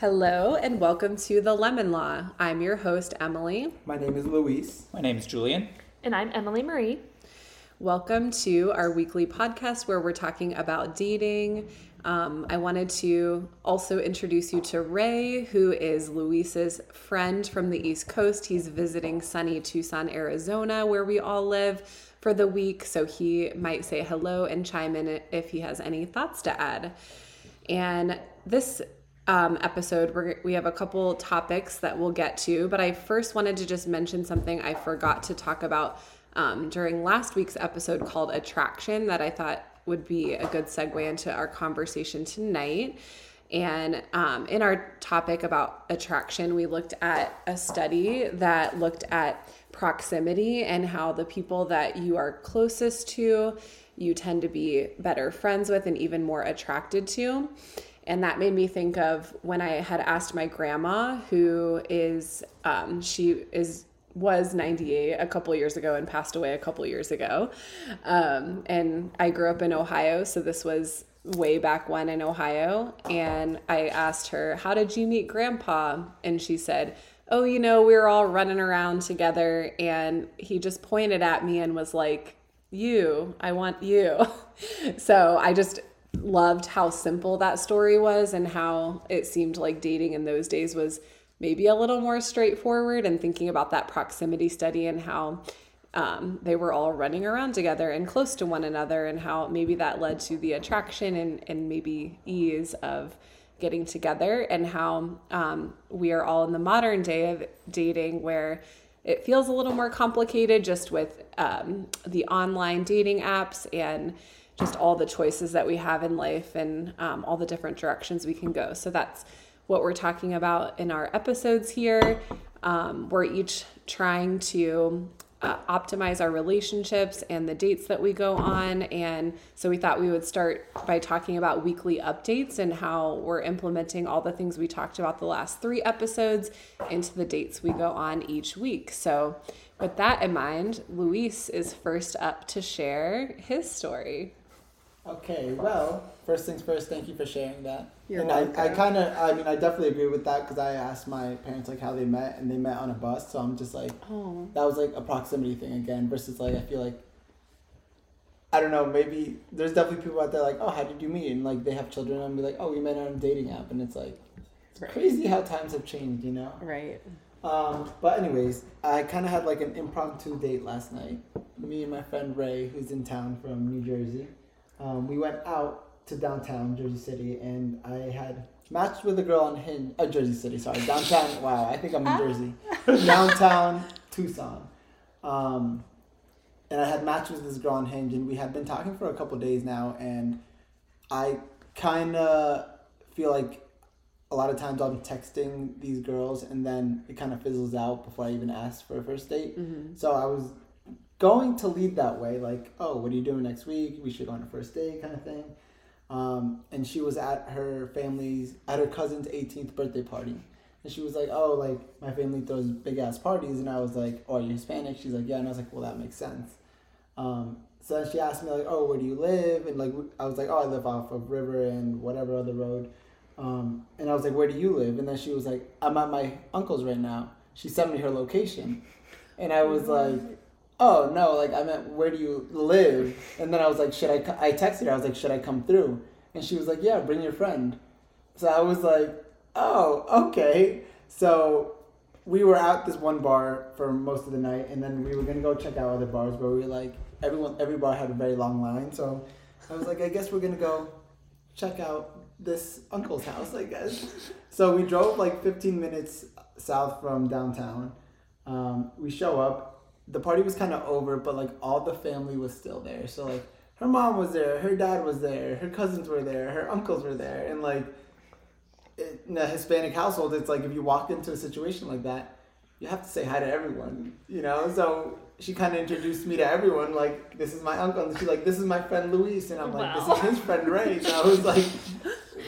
Hello and welcome to The Lemmon Law. I'm your host, Emily. My name is Luis. My name is Julian. And I'm Emily Marie. Welcome to our weekly podcast where we're talking about dating. Um, I wanted to also introduce you to Ray, who is Luis's friend from the East Coast. He's visiting sunny Tucson, Arizona, where we all live for the week. So he might say hello and chime in if he has any thoughts to add. And this um, episode, we're, we have a couple topics that we'll get to, but I first wanted to just mention something I forgot to talk about um, during last week's episode called Attraction that I thought would be a good segue into our conversation tonight. And um, in our topic about attraction, we looked at a study that looked at proximity and how the people that you are closest to, you tend to be better friends with and even more attracted to. And that made me think of when I had asked my grandma, who is, um, she is was 98 a couple years ago and passed away a couple years ago. Um, and I grew up in Ohio, so this was way back when in Ohio. And I asked her, How did you meet grandpa? And she said, Oh, you know, we were all running around together, and he just pointed at me and was like, You, I want you. so I just loved how simple that story was and how it seemed like dating in those days was maybe a little more straightforward and thinking about that proximity study and how um, they were all running around together and close to one another and how maybe that led to the attraction and, and maybe ease of getting together and how um, we are all in the modern day of dating where it feels a little more complicated just with um, the online dating apps and just all the choices that we have in life and um, all the different directions we can go. So that's what we're talking about in our episodes here. Um, we're each trying to uh, optimize our relationships and the dates that we go on. And so we thought we would start by talking about weekly updates and how we're implementing all the things we talked about the last three episodes into the dates we go on each week. So, with that in mind, Luis is first up to share his story. Okay, well, first things first, thank you for sharing that. You're and welcome. I, I kind of, I mean, I definitely agree with that because I asked my parents like how they met, and they met on a bus. So I'm just like, Oh, that was like a proximity thing again. Versus like, I feel like, I don't know, maybe there's definitely people out there like, oh, how did you meet? And like they have children, and be like, oh, we met on a dating app, and it's like, it's Right. crazy how times have changed, you know. right. Um, but anyways, I kind of had like an impromptu date last night. Me and my friend Ray, who's in town from New Jersey, um, we went out to downtown Jersey City, and I had matched with a girl on Hinge. Uh, Jersey City, sorry, downtown. wow, I think I'm in Jersey. downtown Tucson. Um, and I had matched with this girl on Hinge, and we had been talking for a couple days now, and I kind of feel like a lot of times I'm texting these girls and then it kind of fizzles out before I even ask for a first date. Mm-hmm. So I was going to lead that way, like, oh, what are you doing next week? We should go on a first date, kind of thing. Um, and she was at her family's, at her cousin's 18th birthday party. And she was like, oh, like, my family throws big ass parties. And I was like, oh, you're you Hispanic? She's like, yeah. And I was like, well, that makes sense. Um, so then she asked me, like, oh, where do you live? And, like, I was like, oh, I live off of River and whatever other road. Um, and I was like, where do you live? And then she was like, I'm at my uncle's right now. She sent me her location. And I was like, oh, no, like, I meant, where do you live? And then I was like, should I? I texted her, I was like, should I come through? And she was like, yeah, bring your friend. So I was like, oh, okay. So we were at this one bar for most of the night, and then we were gonna go check out other bars, but we were like, everyone, every bar had a very long line. So I was like, I guess we're gonna go check out this uncle's house, I guess. So we drove like 15 minutes south from downtown. Um, we show up. The party was kind of over, but like all the family was still there. So like her mom was there, her dad was there, her cousins were there, her uncles were there, and like in a Hispanic household, it's like if you walk into a situation like that, you have to say hi to everyone, you know. So she kind of introduced me to everyone. Like this is my uncle, and she's like, "This is my friend Luis," and I'm like, Wow. "This is his friend Ray." And I was like,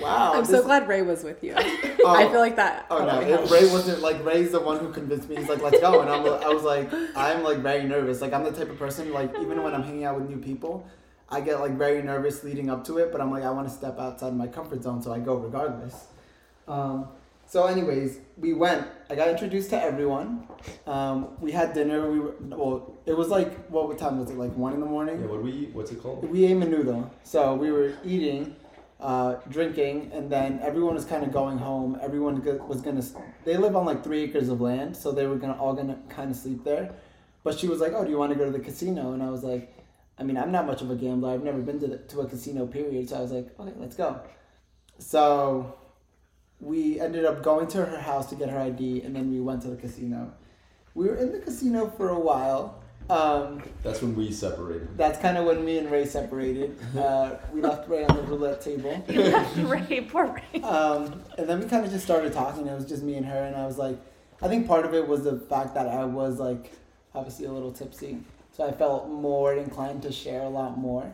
"Wow." I'm so glad Ray was with you. Oh, I feel like that. Oh no! probably If. Ray wasn't like Ray's the one who convinced me. He's like, "Let's go," and I'm, I was like, I'm like very nervous. Like I'm the type of person like even when I'm hanging out with new people, I get like very nervous leading up to it. But I'm like, I want to step outside my comfort zone, so I go regardless. Um, So, anyways, we went. I got introduced to everyone. Um, we had dinner. We were well. It was like what time was it? Like one in the morning. Yeah, what we eat? What's it called? We ate menudo. So we were eating, uh, drinking, and then everyone was kind of going home. Everyone was gonna. They live on like three acres of land, so they were gonna all gonna kind of sleep there. But she was like, "Oh, do you want to go to the casino?" And I was like, "I mean, I'm not much of a gambler. I've never been to the, to a casino. Period." So I was like, "Okay, let's go." So we ended up going to her house to get her ID, and then we went to the casino. We were in the casino for a while. Um, That's when we separated. that's kind of when me and Ray separated. Uh, we left Ray on the roulette table. You left Ray, poor Ray. Um, and then we kind of just started talking. It was just me and her, and I was like, I think part of it was the fact that I was like, obviously a little tipsy, so I felt more inclined to share a lot more.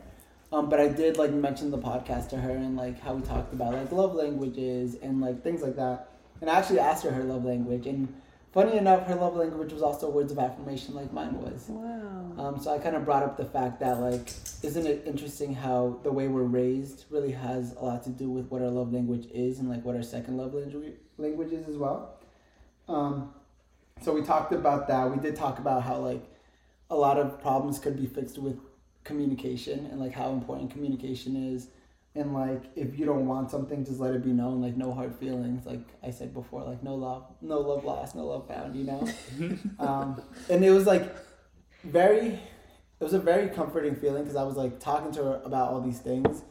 Um, but I did like mention the podcast to her and like how we talked about like love languages and like things like that. And I actually asked her her love language, and funny enough, her love language was also words of affirmation, like mine was. Wow. Um, so I kind of brought up the fact that like, isn't it interesting how the way we're raised really has a lot to do with what our love language is and like what our second love language language is as well. Um, so we talked about that. We did talk about how like a lot of problems could be fixed with communication and like how important communication is. And like if you don't want something, just let it be known. Like no hard feelings. Like I said before, like no love, no love lost, no love found. You know. um, and it was like very it was a very comforting feeling because I was like talking to her about all these things,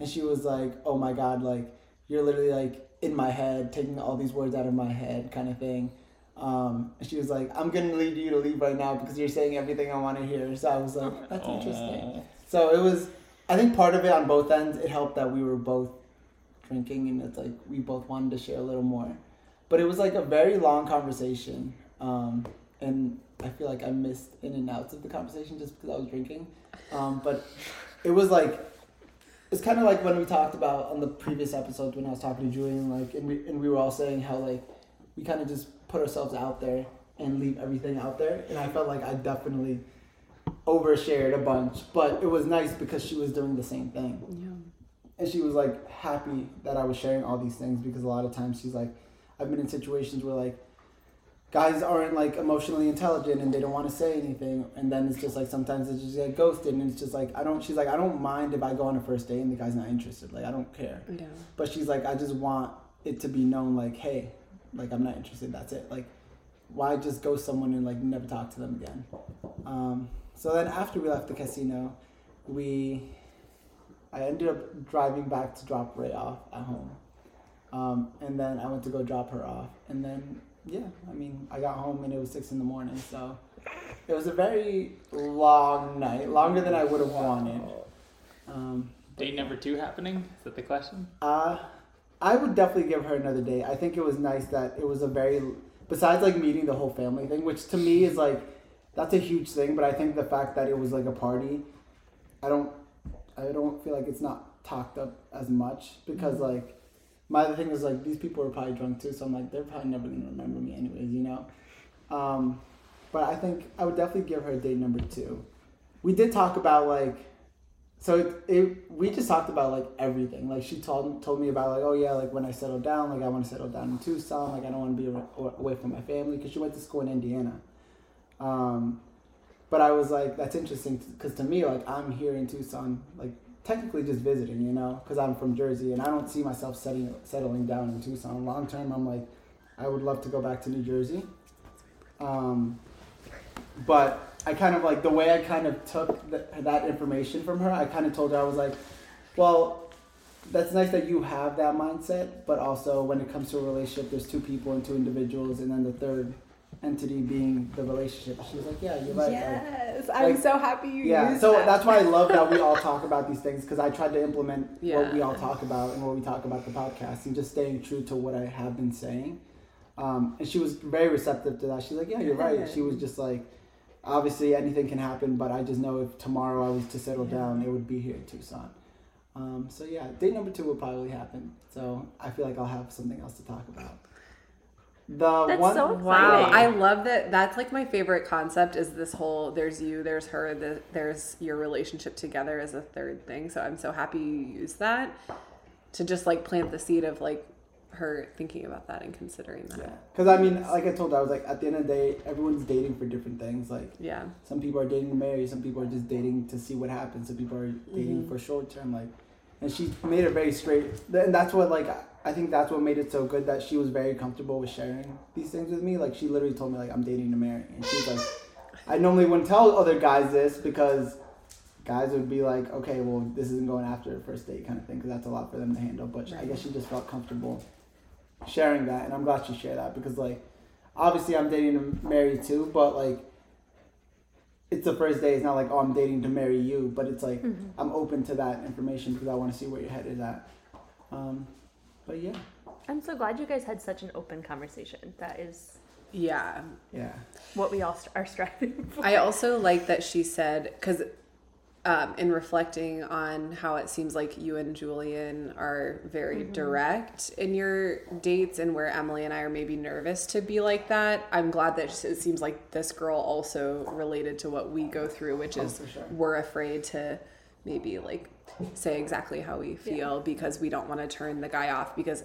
and she was like, "Oh my god, like you're literally like in my head, taking all these words out of my head, kind of thing." Um, she was like, "I'm gonna need you to leave right now because you're saying everything I want to hear." So I was like, "That's interesting." So it was, I think part of it on both ends, it helped that we were both drinking and it's like we both wanted to share a little more. But it was like a very long conversation. Um, and I feel like I missed in and outs of the conversation just because I was drinking. Um, but it was like, it's kind of like when we talked about on the previous episode when I was talking to Julian, like, and we, and we were all saying how like we kind of just put ourselves out there and leave everything out there. And I felt like I definitely overshared a bunch, but it was nice because she was doing the same thing. Yeah. And she was like happy that I was sharing all these things because a lot of times she's like, I've been in situations where like guys aren't like emotionally intelligent and they don't want to say anything, and then it's just like sometimes it's just get ghosted, and it's just like I don't. She's like I don't mind if I go on a first date and the guy's not interested. Like I don't care. Yeah. But she's like I just want it to be known like hey, like I'm not interested. That's it. Like why just go someone and like never talk to them again? Um, so then after we left the casino, we I ended up driving back to drop Ray off at home. Um, and then I went to go drop her off. And then, yeah, I mean, I got home and it was six in the morning. So it was a very long night, longer than I would have wanted. Um, Date number two happening? Is that the question? uh, I would definitely give her another day. I think it was nice that it was a very, besides like meeting the whole family thing, which to me is like, that's a huge thing. But I think the fact that it was like a party, I don't, I don't feel like it's not talked up as much because like, my other thing is like these people are probably drunk too, so I'm like they're probably never gonna remember me anyways, you know. Um, but I think I would definitely give her a date number two. We did talk about like so it, it we just talked about like everything. Like she told told me about like oh yeah like when I settle down like I want to settle down in Tucson like I don't want to be away from my family because she went to school in Indiana. Um, but I was like that's interesting because to me like I'm here in Tucson like technically just visiting you know because I'm from Jersey and I don't see myself setting settling down in Tucson long term. I'm like I would love to go back to New Jersey. Um, but I kind of like the way I kind of took th- that information from her. I kind of told her I was like, well, that's nice that you have that mindset, but also when it comes to a relationship, there's two people and two individuals, and then the third entity being the relationship. She was like, yeah, you're right. like- Yes, I'm like- so happy you yeah, so that. that's why I love that we all talk about these things because I tried to implement what we all talk about and what we talk about the podcast and just staying true to what I have been saying. Um, and she was very receptive to that. She's like, "Yeah, you're right." She was just like, "Obviously, anything can happen, but I just know if tomorrow I was to settle down, it would be here in Tucson." Um, so yeah, date number two will probably happen. So I feel like I'll have something else to talk about. The That's one, so Wow. I love that. That's like my favorite concept is this whole there's you, there's her, the, there's your relationship together as a third thing. So I'm so happy you used that to just like plant the seed of like her thinking about that and considering that. Yeah, because I mean, like I told her, I was like, at the end of the day, everyone's dating for different things. Like, Yeah. some people are dating to marry, some people are just dating to see what happens. Some people are dating Mhm. for short term. Like, and she made it very straight. And that's what like I think that's what made it so good that she was very comfortable with sharing these things with me. Like, she literally told me like I'm dating to marry, and she's like, I normally wouldn't tell other guys this because guys would be like, okay, well, this isn't going after a first date kind of thing because that's a lot for them to handle. But I guess she just felt comfortable sharing that, and I'm glad she shared that because like obviously I'm dating to marry too, but like it's the first day. It's not like oh I'm dating to marry you, but it's like Mhm. I'm open to that information because I want to see where your head is at. Um, but yeah, I'm so glad you guys had such an open conversation. That is Yeah. yeah, what we all st- are striving for. I also like that she said because um, in reflecting on how it seems like you and Julian are very direct in your dates, and where Emily and I are maybe nervous to be like that. I'm glad that it seems like this girl also related to what we go through, which Oh, is for sure. we're afraid to maybe like say exactly how we feel because we don't want to turn the guy off because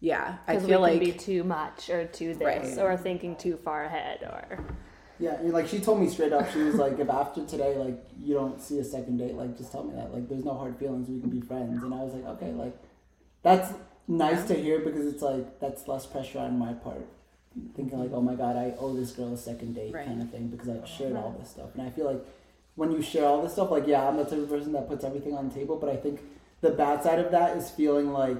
yeah i feel like be too much or too this Right. or thinking too far ahead or yeah. Like she told me straight up, she was like, if after today, like you don't see a second date, like just tell me that. Like there's no hard feelings. We can be friends. And I was like, okay, like that's nice to hear because it's like that's less pressure on my part. Thinking like, oh my god, I owe this girl a second date Right. kind of thing because I've shared all this stuff. And I feel like when you share all this stuff, like yeah, I'm the type of person that puts everything on the table, but I think the bad side of that is feeling like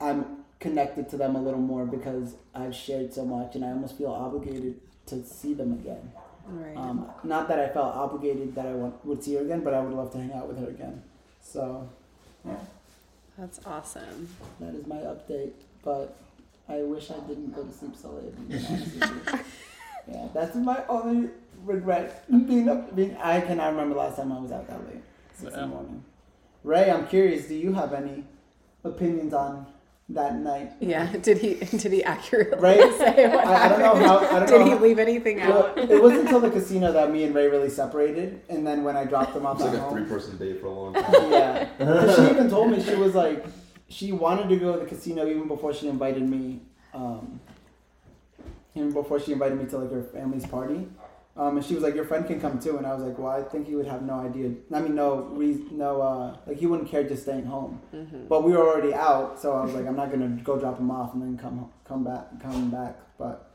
I'm connected to them a little more because I've shared so much and I almost feel obligated to see them again. right Um, not that I felt obligated that I want, would see her again, but I would love to hang out with her again. So, yeah, that's awesome that is my update. But I wish I didn't go to sleep so late. to be honest with you. yeah, that's my only regret. Being up, being I cannot remember last time I was out that late. Six in the morning. Ray, I'm curious. Do you have any opinions on that night? yeah did he did he accurately Right? say what I, I don't know happened? how. I don't did know he how- leave anything Well, out it wasn't until the casino that me and Ray really separated, and then when I dropped them off It's at like a three person date for a long time. Yeah. she even told me she was like she wanted to go to the casino even before she invited me. Um, even before she invited me to like her family's party. Um, and she was like, "Your friend can come too." And I was like, "Well, I think he would have no idea. I mean, no reason, no uh, like he wouldn't care just staying home." Mhm. But we were already out, so I was like, "I'm not gonna go drop him off and then come come back come back." But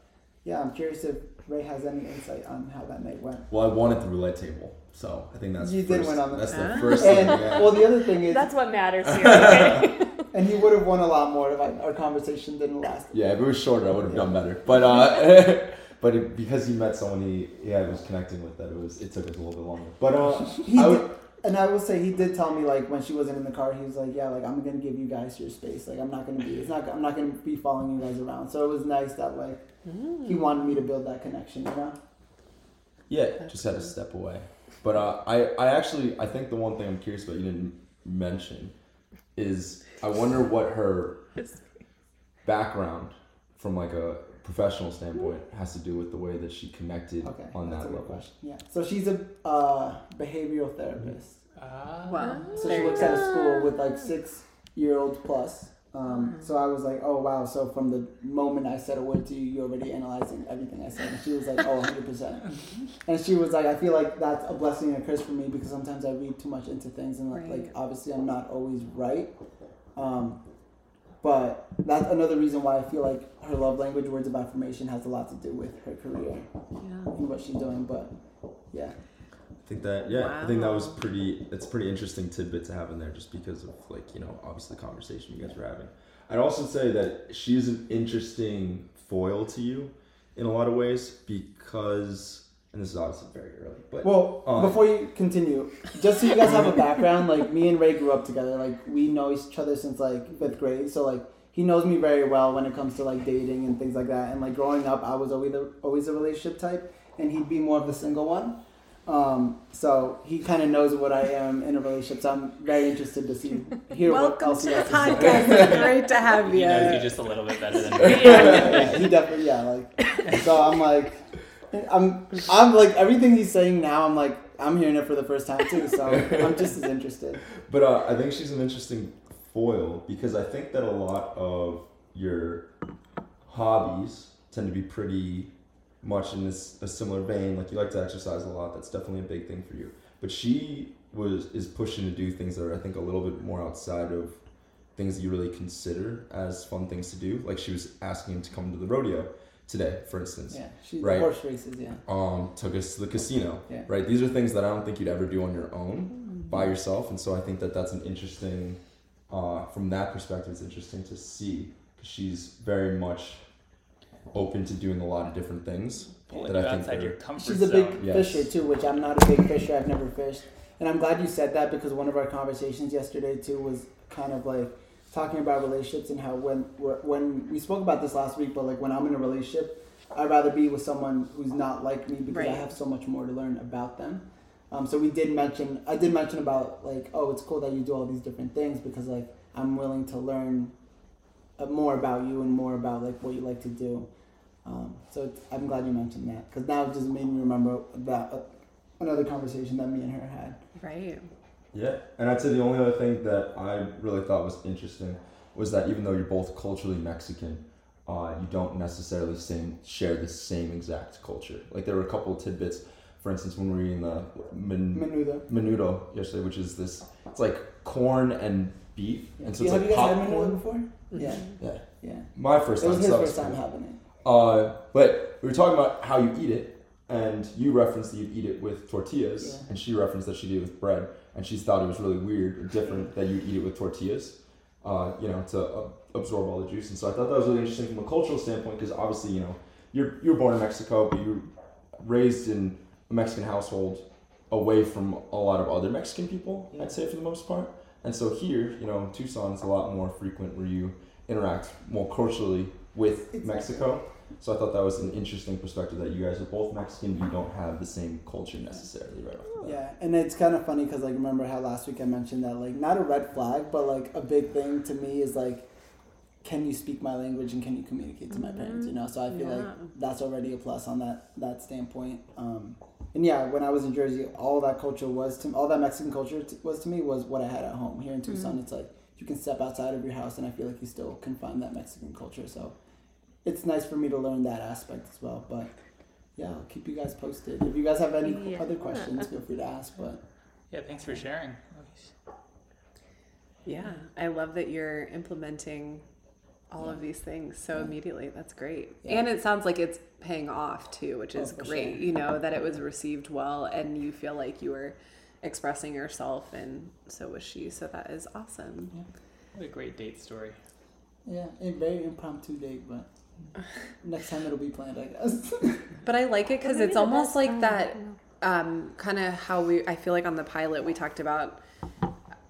yeah, I'm curious if Ray has any insight on how that night went. Well, I won at the roulette table, so I think that's You the did first, win on the- That's the Ah. first thing. And Yeah. well, the other thing is, that's what matters here. Okay? and he would have won a lot more if I, our conversation didn't last. yeah, if it was shorter, I would have done better. But uh, but it, because he met someone he yeah was connecting with, that it was it took us a little bit longer. But uh, He I did, would, and I will say he did tell me like when she wasn't in the car, he was like, "Yeah, like I'm gonna give you guys your space. Like I'm not gonna be, it's not, I'm not gonna be following you guys around." So it was nice that like Mm. he wanted me to build that connection, you know. yeah, That's just had to step away. But uh, I I actually I think the one thing I'm curious about you didn't mention is I wonder what her background from like a professional standpoint has to do with the way that she connected Okay, on that a level. question. Yeah. So she's a uh, behavioral therapist. Ah. well So she you works at a school with like six year olds plus. Um, Mhm. So I was like, oh wow. So from the moment I said a word to you, you're already analyzing everything I said. And she was like, oh, 100 percent. And she was like, I feel like that's a blessing and a curse for me because sometimes I read too much into things and like, Right. like obviously I'm not always right. Um, but that's another reason why I feel like her love language, words of affirmation, has a lot to do with her career yeah and what she's doing. But yeah, I think that yeah, I think that was pretty. It's a pretty interesting tidbit to have in there, just because of like you know obviously the conversation you guys were having. I'd also say that she's an interesting foil to you in a lot of ways because, and this is obviously very early, but Well, Um, before you continue, just so you guys have a background, like me and Ray grew up together. Like we know each other since like fifth grade, so like he knows me very well when it comes to like dating and things like that. And like growing up, I was always the always a relationship type, and he'd be more of the single one. Um, so he kind of knows what I am in a relationship. So I'm very interested to see hear what welcome else to he the has to say. podcast it's great to have He you knows you just a little bit better than me. yeah, he definitely yeah like so i'm like i'm i'm like everything he's saying now i'm like i'm hearing it for the first time too so i'm just as interested but uh, I think she's an interesting foil because I think that a lot of your hobbies tend to be pretty much in this a similar vein. Like you like to exercise a lot. That's definitely a big thing for you. But she was is pushing to do things that are I think a little bit more outside of things that you really consider as fun things to do. Like she was asking him to come to the rodeo today, for instance. Yeah, she Right. horse races. Yeah, Um, took us to the casino. Yeah. Right. These are things that I don't think you'd ever do on your own by yourself, and so I think that that's an interesting. Uh, from that perspective, it's interesting to see because she's very much open to doing a lot of different things. Pulling that you I think outside your comfort she's a zone. big Yes. fisher too, which I'm not a big fisher. I've never fished, and I'm glad you said that because one of our conversations yesterday too was kind of like talking about relationships and how when when we spoke about this last week, but like when I'm in a relationship, I'd rather be with someone who's not like me because I have so much more to learn about them. Um, so we did mention, I did mention about like, oh, it's cool that you do all these different things because like I'm willing to learn uh, more about you and more about like what you like to do. Um, so it's, I'm glad you mentioned that because now it just made me remember that uh, another conversation that me and her had. Right. Yeah, and I'd say the only other thing that I really thought was interesting was that even though you're both culturally Mexican, uh, you don't necessarily same, share the same exact culture. Like there were a couple of tidbits. For instance, when we were eating the men- Menudo. menudo yesterday, which is this, it's like corn and beef, Yeah. and so it's have like you guys had popcorn. menudo before? Yeah, Yeah, yeah. my first time. It time. was his so first time having it. Uh, but we were talking about how you eat it, and you referenced that you eat it with tortillas, Yeah. and she referenced that she did it with bread, and she thought it was really weird or different that you eat it with tortillas, uh, you know, to uh, absorb all the juice. And so I thought that was really interesting from a cultural standpoint, because obviously, you know, you're you were born in Mexico, but you're raised in a Mexican household, away from a lot of other Mexican people, Yeah. I'd say for the most part. And so here, you know, Tucson, is a lot more frequent where you interact more culturally with Exactly. Mexico. So I thought that was an interesting perspective that you guys are both Mexican, but you don't have the same culture necessarily right off the bat. Yeah, and it's kind of funny because like remember how last week I mentioned that like not a red flag, but like a big thing to me is like, can you speak my language and can you communicate to my parents? You know, so I feel like that's already a plus on that that standpoint. Um, and yeah, when I was in Jersey, all that culture was to all that Mexican culture t- was to me was what I had at home. Here in Tucson, it's like you can step outside of your house, and I feel like you still can find that Mexican culture. So it's nice for me to learn that aspect as well. But yeah, I'll keep you guys posted. If you guys have any Yeah. other questions, feel free to ask. But Yeah, thanks for sharing. Yeah. I love that you're implementing all of these things so Yeah. immediately. That's great. Yeah. And it sounds like it's paying off too, which Oh, is for great. sure. You know, that it was received well and you feel like you were expressing yourself and so was she. So that is awesome. What a great date story. yeah, a very impromptu date, but next time it'll be planned, I guess. But I like it because it's almost like that um, kind of how we I feel like on the pilot we talked about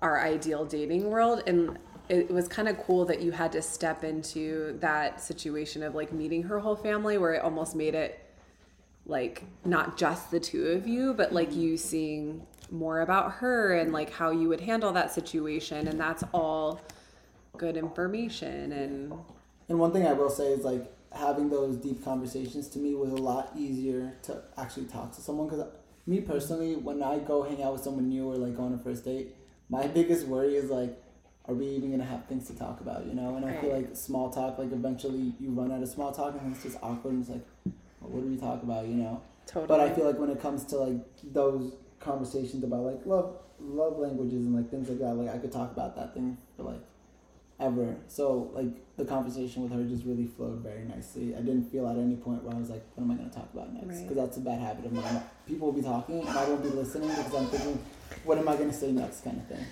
our ideal dating world and it was kind of cool that you had to step into that situation of like meeting her whole family where it almost made it like not just the two of you but like mm-hmm. you seeing more about her and like how you would handle that situation and that's all good information and And one thing I will say is like having those deep conversations to me was a lot easier to actually talk to someone because me personally, when I go hang out with someone new or like go on a first date, my biggest worry is like, are we even gonna have things to talk about? You know, and I feel like small talk, like eventually you run out of small talk and it's just awkward and it's like, well, what do we talk about? You know. totally But I feel like when it comes to like those conversations about like love, love languages and like things like that, like I could talk about that thing for like ever. So like the conversation with her just really flowed very nicely. I didn't feel at any point where I was like, what am I to talk about next? Right. Because that's a bad habit of mine. People will be talking and I won't be listening because I'm thinking, what am I to say next, kind of thing.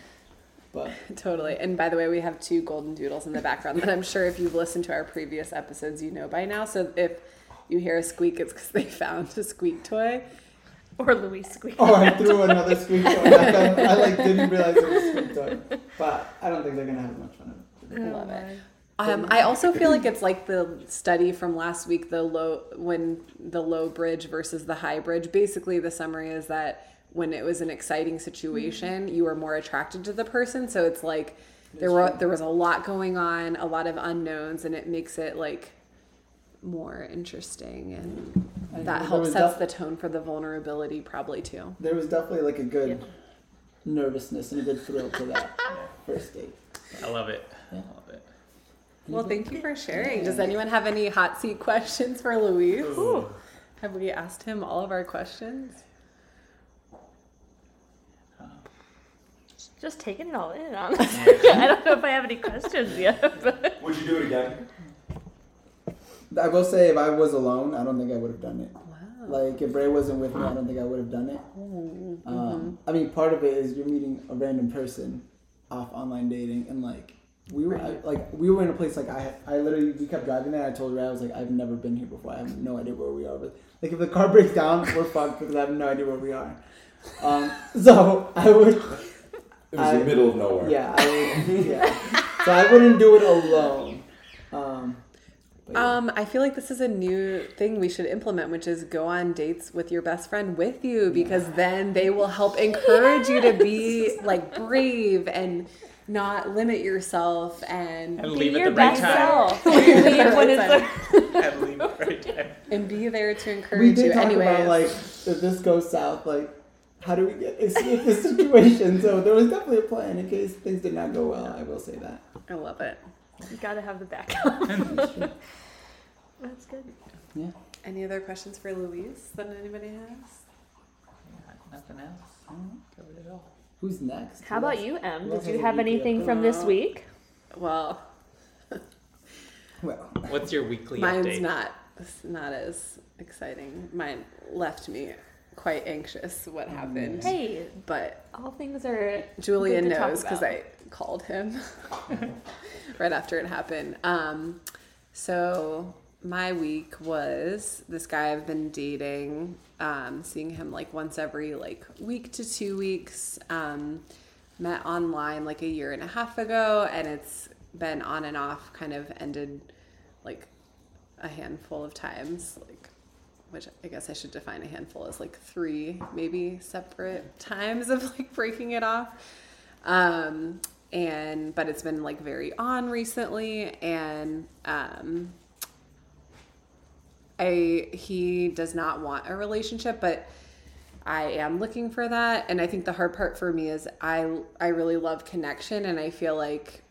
But Totally. And by the way, we have two golden doodles in the background that I'm sure if you've listened to our previous episodes, you know by now. So if you hear a squeak, it's because they found a squeak toy. Or Luis squeak. oh, I threw another squeak toy. I, thought- I like didn't realize it was a squeak toy. But I don't think they're gonna have much fun. with it. Love it. Um, I also feel like it's like the study from last week, the low when the low bridge versus the high bridge. Basically, the summary is that when it was an exciting situation, mm-hmm. you were more attracted to the person. So it's like there were there was a lot going on, a lot of unknowns, and it makes it like more interesting, and I that there helps sets def- the tone for the vulnerability probably too. There was definitely like a good Yeah. nervousness and a good thrill to that first date. I love it. Yeah. I love it. Well, thank you for sharing. Does anyone have any hot seat questions for Luis? Have we asked him all of our questions? Just taking it all in, honestly. I don't know if I have any questions yet, but Would you do it again? I will say, if I was alone, I don't think I would have done it. Wow. Like if Ray wasn't with me, I don't think I would have done it. Um, I mean, part of it is you're meeting a random person off online dating, and like we were I, like we were in a place like I I literally we kept driving there. I told Ray I was like I've never been here before. I have no idea where we are. But like if the car breaks down, we're fucked because I have no idea where we are. Um, so I would It was I- the middle of nowhere. yeah I yeah. So I wouldn't do it alone. Um, yeah. Um, I feel like this is a new thing we should implement, which is go on dates with your best friend with you because then they will help encourage you to be like brave and not limit yourself and And be leave at your the right best time. self. Leave at the Leave when it's time. And leave right time. and be there to we encourage did you. talk Anyway, about like if this goes south, like how do we get escape this situation? So there was definitely a plan in case things did not go well. I will say that. I love it. You gotta have the backup. That's good. Yeah. Any other questions for Luis that anybody has? Yeah, nothing else. Covered it all. Who's next? How Who about else? you, Em? Did you have weekly anything from this week? Well, Well, What's your weekly mine's update? not not as exciting. Mine left me quite anxious what happened. Hey, But all things are. Julian Good to knows because. I called him right after it happened. Um, so my week was this guy I've been dating, um, seeing him like once every like week to two weeks. Um, met online like a year and a half ago, and it's been on and off, kind of ended like a handful of times, like which I guess I should define a handful as like three, maybe separate times of like breaking it off. Um, and but it's been like very on recently, and um, I he does not want a relationship, but I am looking for that. And I think the hard part for me is I I really love connection, and I feel like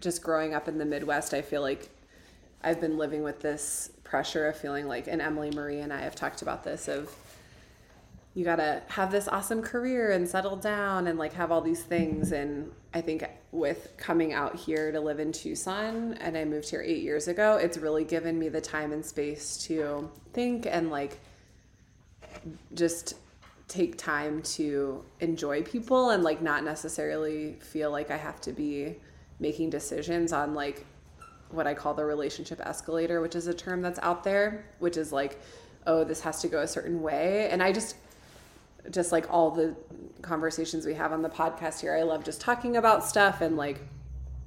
just growing up in the Midwest, I feel like I've been living with this pressure of feeling like, and Emily Marie and I have talked about this of you gotta have this awesome career and settle down and like have all these things. And I think with coming out here to live in Tucson, and I moved here eight years ago, it's really given me the time and space to think and like just take time to enjoy people and like not necessarily feel like I have to be making decisions on like what I call the relationship escalator, which is a term that's out there, which is like, oh, this has to go a certain way. And I just, just like all the conversations we have on the podcast here, I love just talking about stuff and like,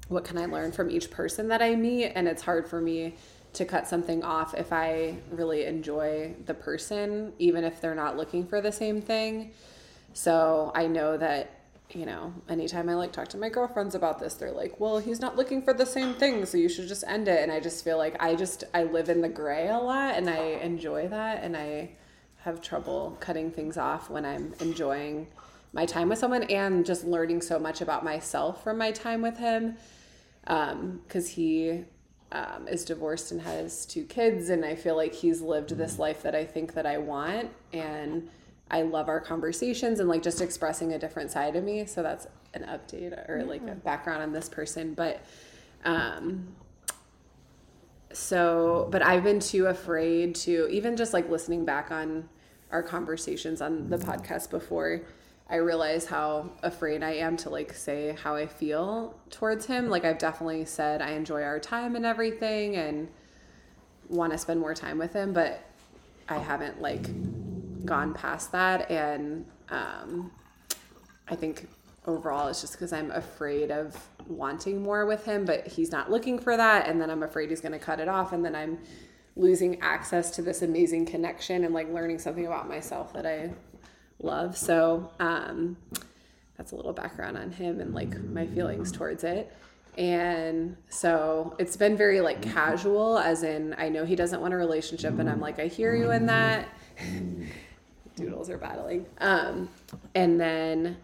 what can I learn from each person that I meet? And it's hard for me to cut something off if I really enjoy the person, even if they're not looking for the same thing. So I know that, you know, anytime I like talk to my girlfriends about this, they're like, well, he's not looking for the same thing, so you should just end it. And I just feel like I just, I live in the gray a lot and I enjoy that. And I have trouble cutting things off when I'm enjoying my time with someone and just learning so much about myself from my time with him. Um, Because he um, is divorced and has two kids, and I feel like he's lived this life that I think that I want. And I love our conversations and like just expressing a different side of me. So that's an update or like a background on this person. But um, so, but I've been too afraid to even just like listening back on our conversations on the podcast before. I realize how afraid I am to like say how I feel towards him. Like I've definitely said I enjoy our time and everything and want to spend more time with him, but I haven't like gone past that and um I think overall it's just because I'm afraid of wanting more with him, but he's not looking for that. And then I'm afraid he's going to cut it off. And then I'm losing access to this amazing connection and like learning something about myself that I love. So, um, that's a little background on him and like my feelings towards it. And so it's been very like casual, as in, I know he doesn't want a relationship, and I'm like, I hear you in that. Doodles are battling. Um, and then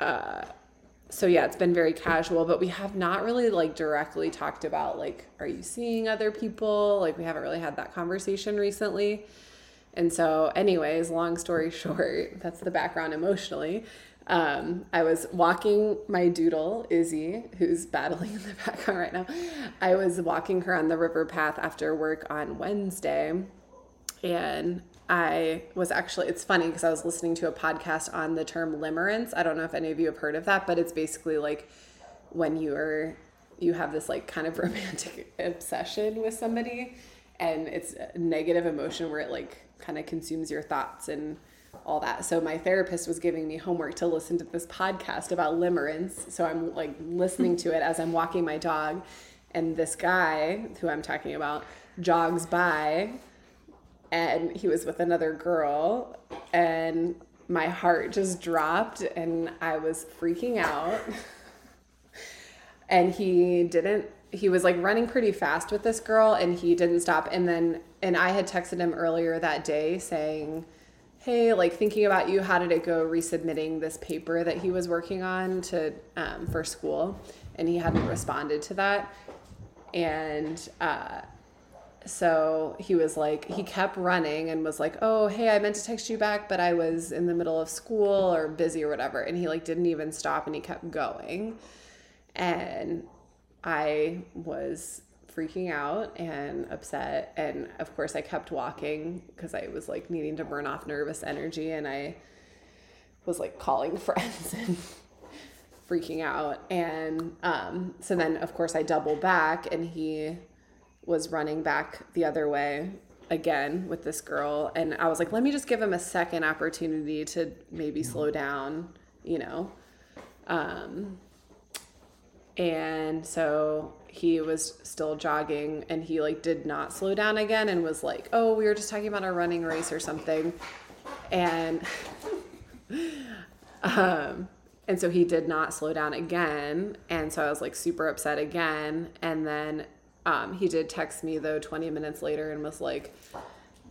uh, so yeah, it's been very casual, but we have not really like directly talked about like, are you seeing other people? Like, we haven't really had that conversation recently. And so, anyways, long story short, that's the background emotionally. Um, I was walking my doodle, Izzy, who's battling in the background right now. I was walking her on the river path after work on Wednesday. And I was actually, it's funny because I was listening to a podcast on the term limerence. I don't know if any of you have heard of that, but it's basically like when you are, you have this like kind of romantic obsession with somebody and it's a negative emotion where it like kind of consumes your thoughts and all that. So my therapist was giving me homework to listen to this podcast about limerence. So I'm like listening to it as I'm walking my dog and this guy who I'm talking about jogs by and he was with another girl and my heart just dropped and I was freaking out. and he didn't he was like running pretty fast with this girl and he didn't stop. And then and I had texted him earlier that day saying hey like thinking about you how did it go resubmitting this paper that he was working on to um, for school? And he hadn't responded to that. And uh, so he was like he kept running and was like oh hey i meant to text you back but i was in the middle of school or busy or whatever. And he like didn't even stop and he kept going. And i was freaking out and upset. And of course i kept walking because i was like needing to burn off nervous energy and i was like calling friends and freaking out. And um, so then of course i double back and he was running back the other way again with this girl. And I was like let me just give him a second opportunity to maybe slow down you know? Um and so he was still jogging and he like did not slow down again and was like oh we were just talking about a running race or something. And um and so he did not slow down again. And so I was like super upset again. And then um, he did text me though 20 minutes later and was like,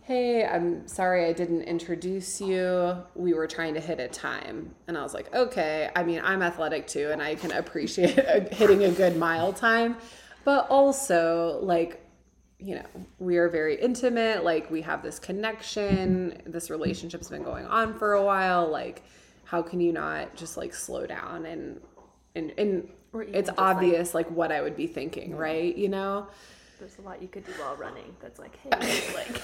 Hey, I'm sorry I didn't introduce you. We were trying to hit a time. And I was like, Okay. I mean, I'm athletic too, and I can appreciate hitting a good mile time. But also, like, you know, we are very intimate. Like, we have this connection. This relationship's been going on for a while. Like, how can you not just like slow down and, and, and, it's just, like- obvious like, what I would be thinking, right? You know? There's a lot you could do while running. That's like, hey, like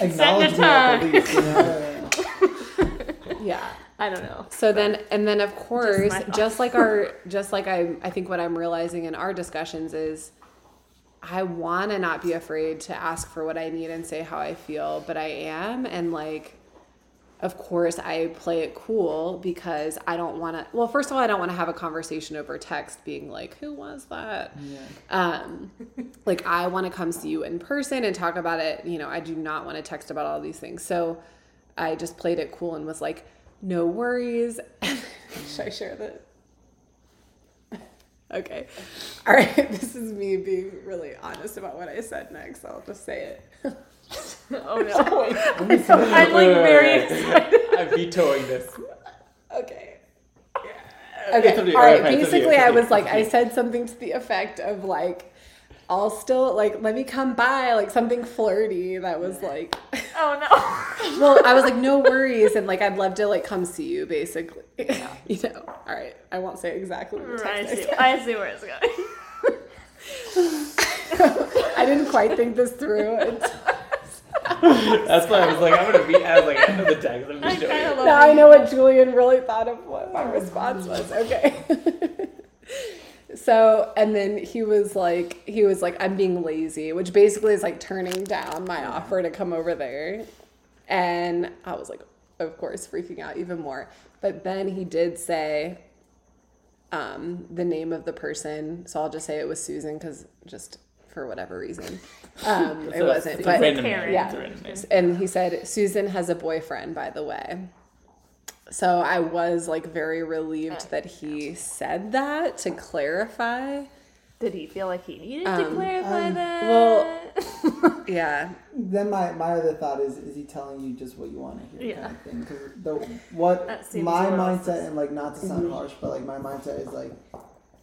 Acknowledge me at the time. least. You know? Yeah. I don't know. So then, and then of course, my just, like our, just like I, I think what I'm realizing in our discussions is, I want to not be afraid to ask for what I need and say how I feel, but I am, and like, of course, I play it cool because I don't want to. Well, first of all, I don't want to have a conversation over text, being like, "Who was that?" yeah. um like i want to come see you in person and talk about it you know i do not want to text about all these things so i just played it cool and was like no worries should i share that okay all right this is me being really honest about what i said next i'll just say it Oh no. Let. I'm like very excited. I'm vetoing this. okay It's okay up all right Alright, it's up to you, basically i up to you, was like i said something to the effect of like i'll still like let me come by like something flirty that was like Oh no. well, I was like, no worries, and like I'd love to like come see you, basically. Yeah. you know. All right, I won't say exactly what the I text see. I see where it's going. I, I didn't quite think this through. It's, That's why I was like, I'm gonna be. I was like, I know the text. I'm just kind of doing love now I know what Julian really thought of what my response was. Okay. so, and then he was like, he was like, I'm being lazy, which basically is like turning down my offer to come over there. And I was like, of course, freaking out even more. But then he did say um, the name of the person. So I'll just say it was Susan because just for whatever reason. Um, It's it wasn't. But Karen. Yeah. it's a random name. and he said Susan has a boyfriend, by the way. So I was like very relieved that he said that to clarify. Did he feel like he needed to Um, clarify um, that? well, Yeah. Then my, my other thought is is he telling you just what you want to hear Yeah. kind of thing because the what my mindset and like not to sound harsh but like my mindset is like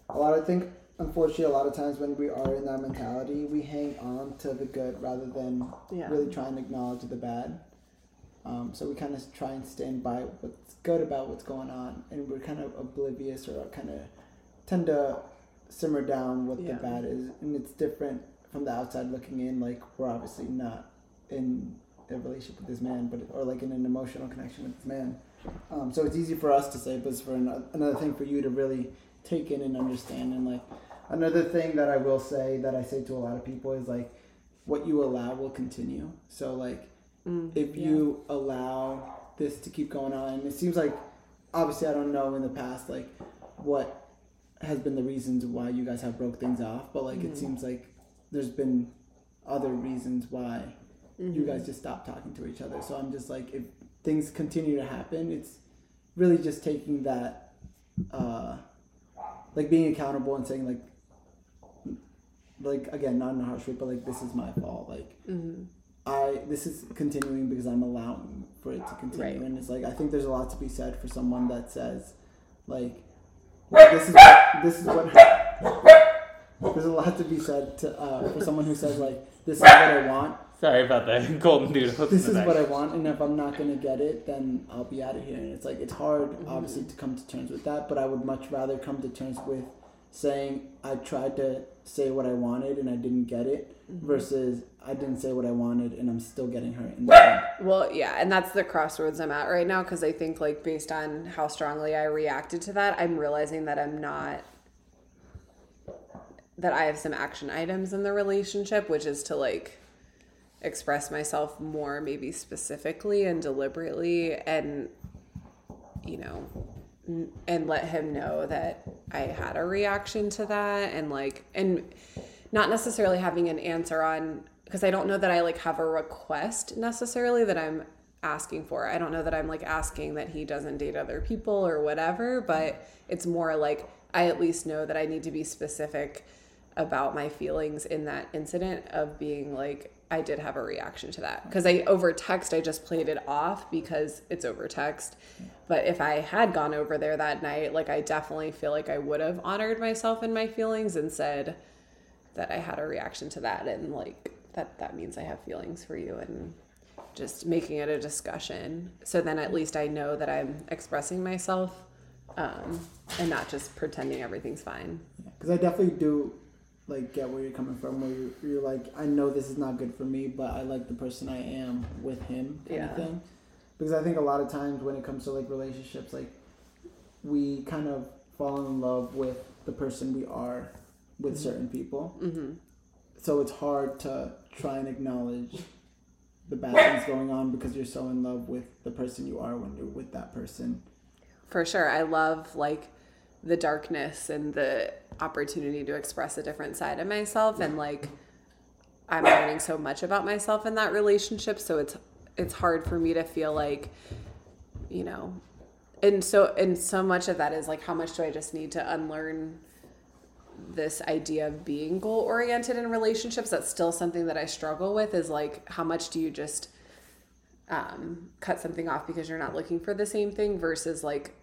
a lot I think unfortunately a lot of times when we are in that mentality we hang on to the good rather than Yeah. really try and acknowledge the bad um, so we kind of try and stand by what's good about what's going on and we're kind of oblivious or kind of tend to simmer down what Yeah. the bad is and it's different from the outside looking in like we're obviously not in a relationship with this man but or like in an emotional connection with this man um, so it's easy for us to say but it's for another, another thing for you to really take in and understand and like another thing that i will say that i say to a lot of people is like what you allow will continue so like Mm, if yeah. you allow this to keep going on it seems like obviously i don't know in the past like what has been the reasons why you guys have broke things off but like it Mhm. seems like there's been other reasons why you Mhm. guys just stop talking to each other so i'm just like if things continue to happen it's really just taking that uh like being accountable and saying like like again not in a harsh way but like this is my fault like Mhm. I this is continuing because I'm allowing for it to continue, Right. and it's like I think there's a lot to be said for someone that says, like, this is what, this is what. There's a lot to be said to uh, for someone who says like, this is what I want, Sorry about that golden doodle. this is what I want, and if I'm not gonna get it, then I'll be out of here. And it's like it's hard, obviously, to come to terms with that. But I would much rather come to terms with saying I tried to say what I wanted and I didn't get it, mm-hmm. versus I didn't say what I wanted and I'm still getting hurt. In the end. Well, yeah, and that's the crossroads I'm at right now because I think, like, based on how strongly I reacted to that, I'm realizing that I'm not. That I have some action items in the relationship, which is to, like, express myself more, maybe specifically and deliberately, and, you know, n- and let him know that I had a reaction to that, and, like, and not necessarily having an answer on because I don't know that I like have a request necessarily that I'm asking for. I don't know that I'm like asking that he doesn't date other people or whatever, but it's more like I at least know that I need to be specific about my feelings in that incident of being like I did have a reaction to that because I over text I just played it off because it's over text. But if I had gone over there that night, like I definitely feel like I would have honored myself and my feelings and said, that I had a reaction to that and like that that means I have feelings for you and just making it a discussion so then at least I know that I'm expressing myself um, and not just pretending everything's fine. Because I definitely do like get where you're coming from. Where you're, you're like, I know this is not good for me, but I like the person I am with him, kind Yeah. of thing. Because I think a lot of times when it comes to like relationships, like we kind of fall in love with the person we are with certain people. hmm So it's hard to try and acknowledge the bad things going on because you're so in love with the person you are when you're with that person. For sure. I love like the darkness and the opportunity to express a different side of myself and like I'm learning so much about myself in that relationship so it's it's hard for me to feel like you know and so and so much of that is like how much do I just need to unlearn this idea of being goal oriented in relationships? That's still something that I struggle with is like how much do you just um, cut something off because you're not looking for the same thing versus like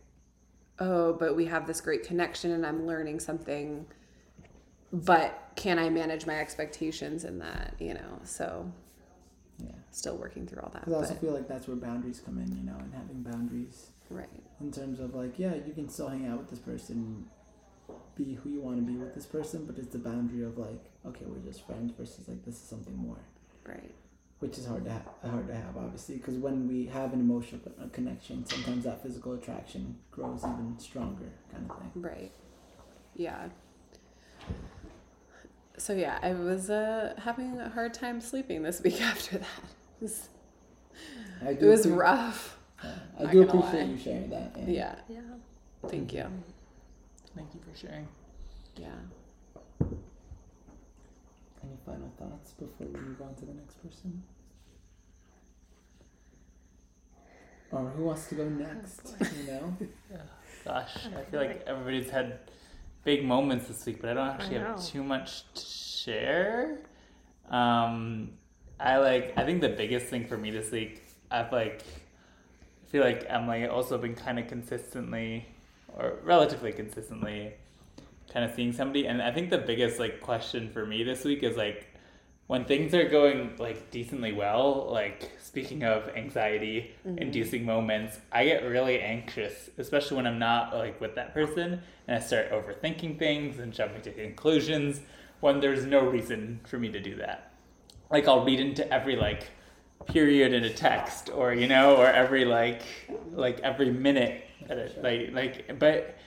oh but we have this great connection and i'm learning something but can i manage my expectations in that you know? So Yeah. still working through all that Because I also but, feel like that's where boundaries come in, you know, and having boundaries. Right. In terms of like, yeah, you can still hang out with this person, be who you want to be with this person, but it's the boundary of like, okay, we're just friends versus like this is something more, right which is hard to ha- hard to have obviously because when we have an emotional connection, sometimes that physical attraction grows even stronger, kind of thing. right yeah so yeah i was uh having a hard time sleeping this week after that it was, I it was appre- rough yeah, I not do appreciate lie. you sharing that. and- yeah Yeah. thank you Thank you for sharing. yeah Any final thoughts before we move on to the next person? Or who wants to go next? You know. Gosh, I feel like everybody's had big moments this week, but I don't actually know. have too much to share. Um, I like. I think the biggest thing for me this week, I've like, I feel like Emily also been kind of consistently, or relatively consistently, kind of seeing somebody, and I think the biggest like question for me this week is like, when things are going like decently well, like speaking of anxiety mm-hmm. inducing moments, I get really anxious, especially when I'm not like with that person and I start overthinking things and jumping to conclusions when there's no reason for me to do that. Like I'll read into every like period in a text or you know or every like like every minute that it, like like but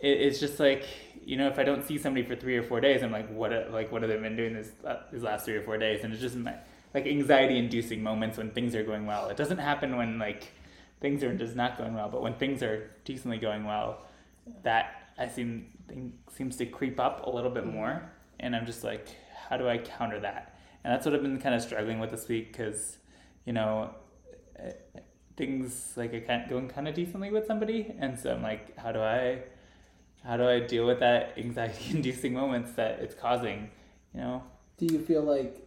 it, it's just like you know if I don't see somebody for three or four days I'm like what like what have they been doing this uh, these last three or four days? And it's just my, like anxiety inducing moments when things are going well. It doesn't happen when like things are just not going well but when things are decently going well that I seem thing seems to creep up a little bit more. And I'm just like how do I counter that? And that's what I've been kind of struggling with this week because you know eh, things like I can't going kind of decently with somebody. And so I'm like how do I how do I deal with that anxiety inducing moments that it's causing you know Do you feel like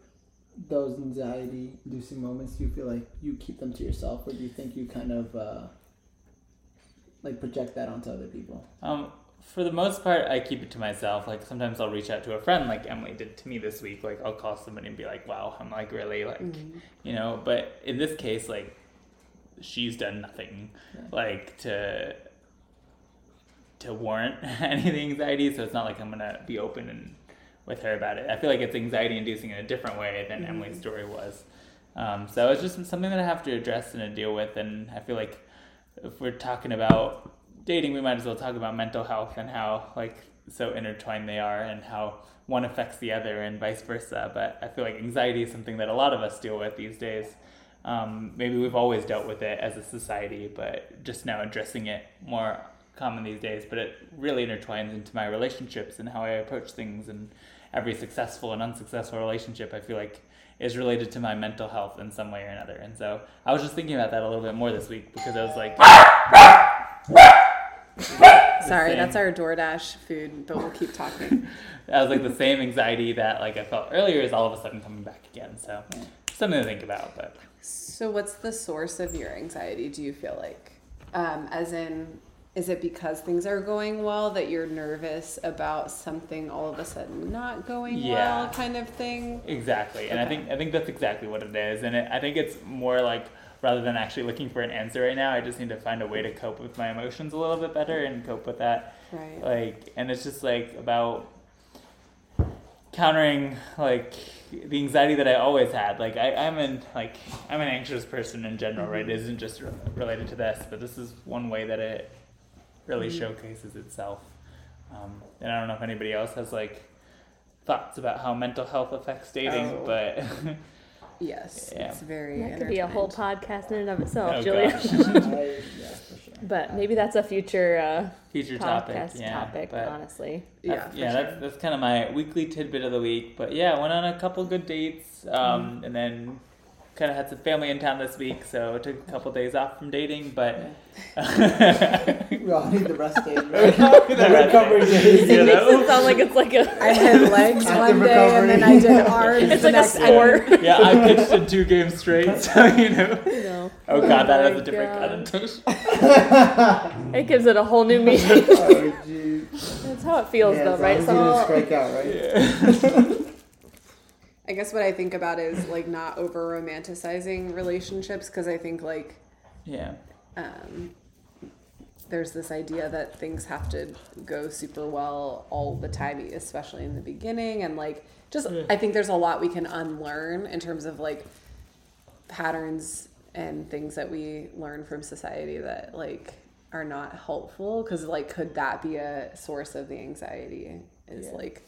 those anxiety inducing moments, do you feel like you keep them to yourself or do you think you kind of uh, like project that onto other people? Um, for the most part, I keep it to myself. Like sometimes I'll reach out to a friend, like Emily did to me this week. Like I'll call somebody and be like, "Wow, I'm like really like, you know." But in this case, like she's done nothing, like to to warrant any of the anxiety. So it's not like I'm gonna be open and with her about it. I feel like it's anxiety inducing in a different way than Emily's story was. Um, so it's just something that I have to address and deal with. And I feel like if we're talking about dating, we might as well talk about mental health and how like so intertwined they are and how one affects the other and vice versa. But I feel like anxiety is something that a lot of us deal with these days. Um, maybe we've always dealt with it as a society, but just now addressing it more common these days. But it really intertwines into my relationships and how I approach things and every successful and unsuccessful relationship. I feel like is related to my mental health in some way or another. And so I was just thinking about that a little bit more this week because I was like, Sorry, same. that's our DoorDash food, but we'll keep talking. I was like the same anxiety that like I felt earlier is all of a sudden coming back again. So something to think about. But So, what's the source of your anxiety? Do you feel like, um, as in, is it because things are going well that you're nervous about something all of a sudden not going Yeah. well, kind of thing? Exactly, and I think I think that's exactly what it is, and it, I think it's more like rather than actually looking for an answer right now, I just need to find a way to cope with my emotions a little bit better and cope with that. Right. Like, and it's just like about countering like the anxiety that I always had. Like, I, I'm an like I'm an anxious person in general, right? Mm-hmm. It isn't just re- related to this, but this is one way that it really showcases itself. Um, and I don't know if anybody else has like thoughts about how mental health affects dating, Oh. but Yes, Yeah. it's very. That could be a whole podcast in and of itself, Oh, Julia. gosh. I, yeah, for sure. But maybe that's a future uh, future topic. podcast Yeah, topic, but honestly. Yeah, that's, yeah, sure. that's that's kind of my weekly tidbit of the week. But yeah, went on a couple good dates, um, and then kind of had some family in town this week, so took a couple days off from dating. But We all need the rest day, right? The the recovery day. days. It makes know? it sound like it's like a. I had legs one day and then I did arms. It's the like a next day. sport. yeah, I pitched in two games straight, so you know. You know, Oh god, that my has a oh, different God. connotation. it gives it a whole new meaning. oh. That's how it feels, Yeah, though, right? long as you didn't So, strike out, right? Yeah. I guess what I think about is like not over romanticizing relationships because I think like yeah. um, there's this idea that things have to go super well all the time, especially in the beginning. And like, just, I think there's a lot we can unlearn in terms of like patterns and things that we learn from society that like are not helpful. Cause like, could that be a source of the anxiety? Is Yeah. like,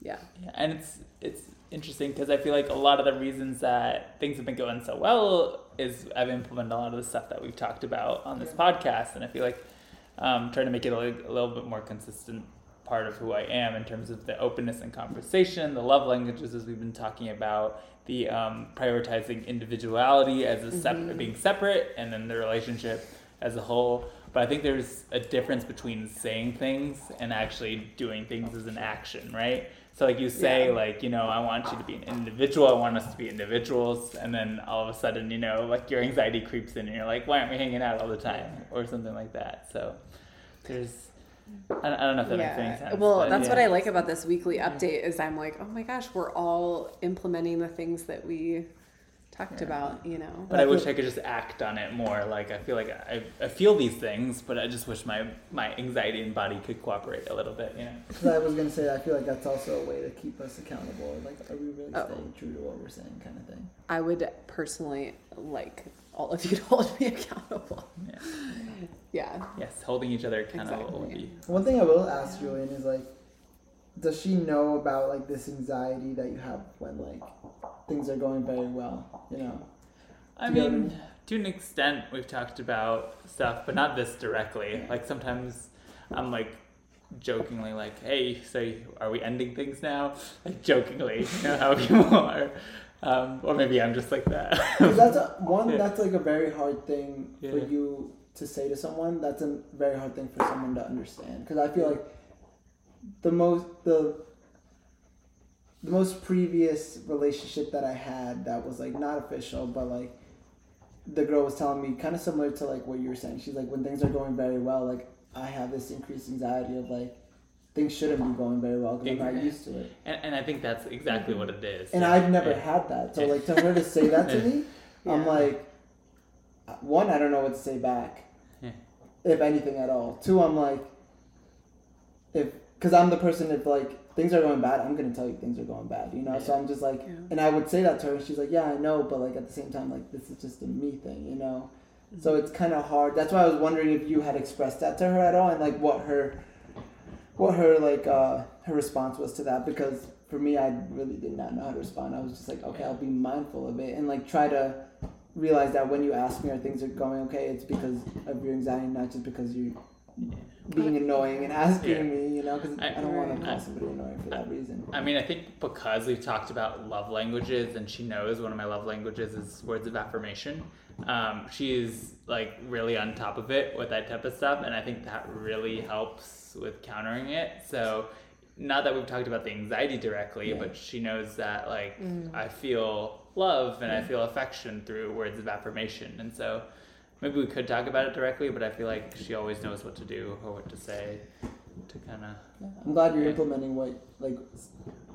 yeah. Yeah, and it's it's interesting because I feel like a lot of the reasons that things have been going so well is I've implemented a lot of the stuff that we've talked about on this podcast, and I feel like um, trying to make it a, a little bit more consistent part of who I am in terms of the openness and conversation, the love languages as we've been talking about, the um, prioritizing individuality as a separate, being separate, and then the relationship as a whole. But I think there's a difference between saying things and actually doing things as an action, right? So like you say Yeah. like you know I want you to be an individual. I want us to be individuals, and then all of a sudden you know like your anxiety creeps in, and you're like, why aren't we hanging out all the time, or something like that. So there's I don't, I don't know if that makes any sense. Well, that's yeah. what I like about this weekly update is I'm like, oh my gosh, we're all implementing the things that we talked about, you know. But I wish I could just act on it more. Like I feel like I, I feel these things, but I just wish my my anxiety and body could cooperate a little bit. You know. Because I was gonna say, I feel like that's also a way to keep us accountable. Like, are we really Oh. staying true to what we're saying, kind of thing. I would personally like all of you to hold me accountable. Yeah. Yeah. Yes, holding each other accountable would Exactly. be. One thing I will ask Julian is like, does she know about like this anxiety that you have when like things are going very well? You know. I you know I mean, mean? to an extent, we've talked about stuff, but not this directly. Like sometimes I'm like jokingly like, "Hey, so are we ending things now?" Like jokingly, you know how people are. Um, or maybe I'm just like that. that's a, one. Yeah. That's like a very hard thing for you to say to someone. That's a very hard thing for someone to understand. Because I feel like the most the the most previous relationship that I had that was like not official, but like the girl was telling me kind of similar to like what you were saying. She's like, when things are going very well, like I have this increased anxiety of like things shouldn't be going very well because I'm not used to it. and, and I think that's exactly what it is. And Yeah. I've never Yeah. had that. So like to her to say that to me, I'm like, one, I don't know what to say back, Yeah. if anything at all. Two, I'm like, if because I'm the person if like things are going bad, I'm gonna tell you things are going bad, you know. So I'm just like, Yeah. and I would say that to her, and she's like, yeah, I know, but like at the same time, like this is just a me thing, you know. So it's kind of hard. That's why I was wondering if you had expressed that to her at all, and like what her, what her like uh her response was to that. Because for me, I really did not know how to respond. I was just like, okay, I'll be mindful of it, and like try to realize that when you ask me are things are going okay, it's because of your anxiety, not just because you being annoying and asking Yeah. me, you know. Because I, I- don't want Right. to call somebody annoying for that reason. I mean, I think because we've talked about love languages, and she knows one of my love languages is words of affirmation. Um, she is like really on top of it with that type of stuff, and I think that really helps with countering it. So, not that we've talked about the anxiety directly, Yeah. but she knows that like I feel love and I feel affection through words of affirmation, and so maybe we could talk about it directly, but I feel like she always knows what to do or what to say to kind of Yeah, I'm glad you're Yeah. implementing what like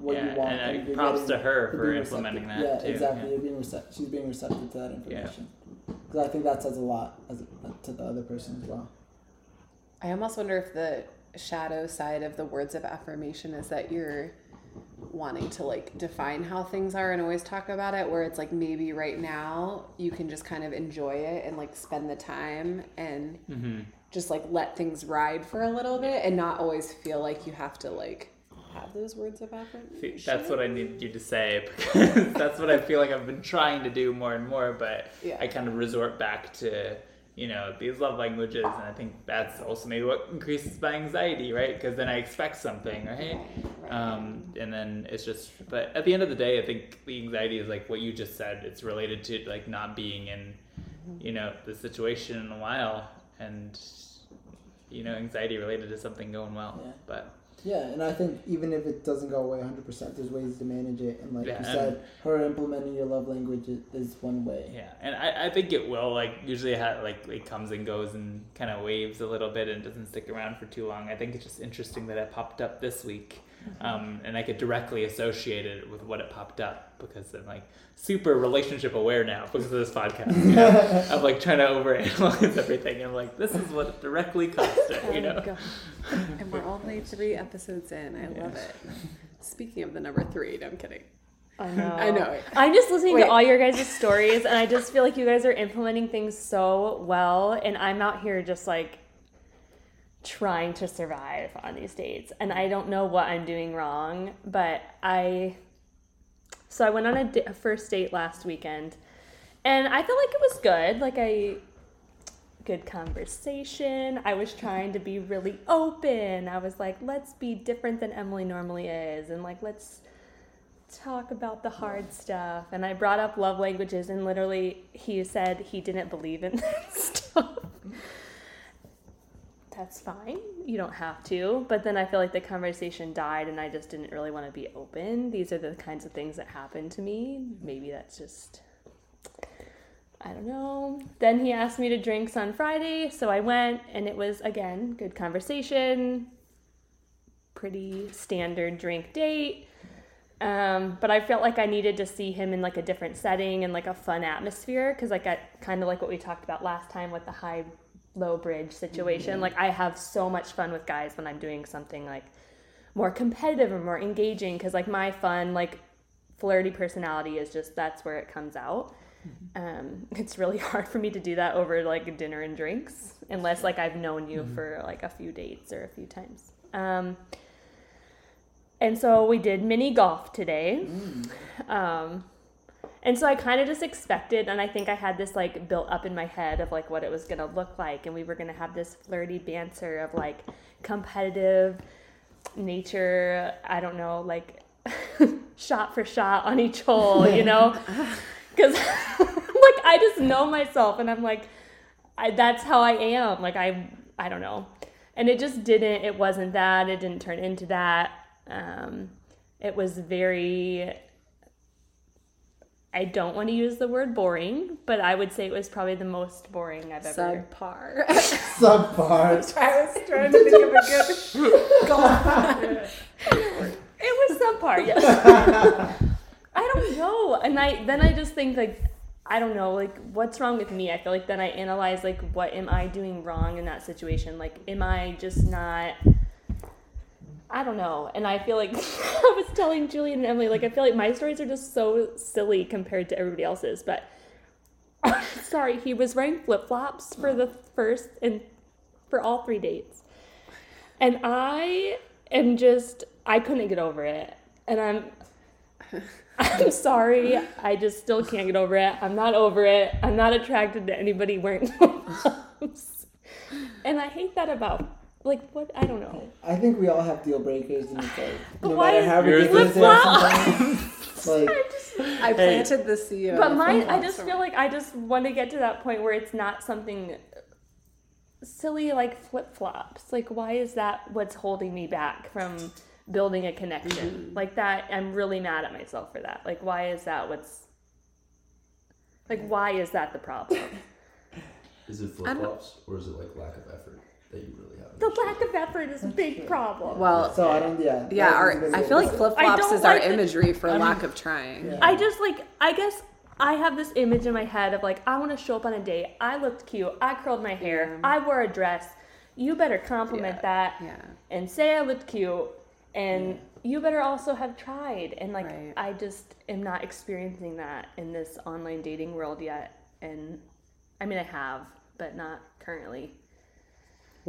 what yeah, you want. and uh, props getting- to her for implementing receptive. that Yeah, too. exactly. You're being recep- she's being receptive to that information. Because I think that says a lot as to the other person as well. I almost wonder if the shadow side of the words of affirmation is that you're wanting to like define how things are and always talk about it where it's like maybe right now you can just kind of enjoy it and like spend the time and hmm just like let things ride for a little bit and not always feel like you have to like have those words of affirmation. That's what I needed you to say because that's what I feel like I've been trying to do more and more, but Yeah. I kind of resort back to you know these love languages, and I think that's also maybe what increases my anxiety, right? Because then I expect something, right? Um, and then it's just, but at the end of the day, I think the anxiety is like what you just said. It's related to like not being in, you know, the situation in a while, and you know, anxiety related to something going well. Yeah. But Yeah, and I think even if it doesn't go away 100%, there's ways to manage it. And like Yeah, you and- said, her implementing your love language is, one way. yeah, and I, I think it will. Like usually, it ha- like it comes and goes and kind of waves a little bit and doesn't stick around for too long. I think it's just interesting that it popped up this week. Um, and I could directly associate it with what it popped up because I'm like super relationship aware now because of this podcast. You know? I'm like trying to overanalyze everything. I'm like, this is what it directly caused it, you Oh, know? God. and we're only three episodes in. I love it. Speaking of the number three, no, I'm kidding. I know. I know. I'm just listening Wait. to all your guys' stories, and I just feel like you guys are implementing things so well, and I'm out here just like trying to survive on these dates, and I don't know what I'm doing wrong, but I. So I went on a, first date last weekend, and I felt like it was good. Like I good conversation. I was trying to be really open. I was like, let's be different than Emily normally is, and like let's talk about the hard stuff. And I brought up love languages, and literally he said he didn't believe in that stuff. That's fine. You don't have to. But then I feel like the conversation died and I just didn't really want to be open. These are the kinds of things that happen to me. Maybe that's just, I don't know. Then he asked me to drinks on Friday. So I went and it was, again, good conversation, pretty standard drink date. Um, but I felt like I needed to see him in like a different setting and like a fun atmosphere because like I kind of like what we talked about last time with the high low bridge situation. Like I have so much fun with guys when I'm doing something like more competitive or more engaging because like my fun like flirty personality is just that's where it comes out. Um, it's really hard for me to do that over like dinner and drinks unless like I've known you for like a few dates or a few times. Um, and so we did mini golf today. Um, and so I kind of just expected, and I think I had this like built up in my head of like what it was gonna look like, and we were gonna have this flirty banter of like competitive nature. I don't know, like shot for shot on each hole, you know, because like I just know myself, and I'm like, I, that's how I am. Like I, I don't know, and it just didn't. It wasn't that. It didn't turn into that. Um, it was very I don't want to use the word boring, but I would say it was probably the most boring I've ever. Subpar. Subpar. I was trying to think of a good golf. It was subpar, yes. I don't know, and I then I just think like I don't know, like what's wrong with me? I feel like then I analyze like what am I doing wrong in that situation? Like, am I just not? I don't know, and I feel like I was telling Julian and Emily like I feel like my stories are just so silly compared to everybody else's, but. Sorry, he was wearing flip flops for the first and for all three dates. And I am just I couldn't get over it. And I'm I'm sorry. I just still can't get over it. I'm not over it. I'm not attracted to anybody wearing flip-flops. And I hate that about like what I don't know. I think we all have deal breakers, and it's like But no why matter is how yours ridiculous they are like I just I planted the seed. But of mine I just feel like I just want to get to that point where it's not something silly like flip-flops. Like why is that what's holding me back from building a connection? Mm-hmm. Like that I'm really mad at myself for that. Like why is that what's like why is that the problem? Is it flip flops or is it like lack of effort that you really have? The lack of effort is a big problem. Well, so I don't yeah. yeah, our, is a good I feel like flip flops don't is our like the- imagery for I mean- lack of trying. Yeah. I just like I guess I have this image in my head of like I want to show up on a date. I looked cute. I curled my hair. Yeah. I wore a dress. You better compliment Yeah. that Yeah. and say I looked cute and you better also have tried and like Right. I just am not experiencing that in this online dating world yet and I mean I have but not currently.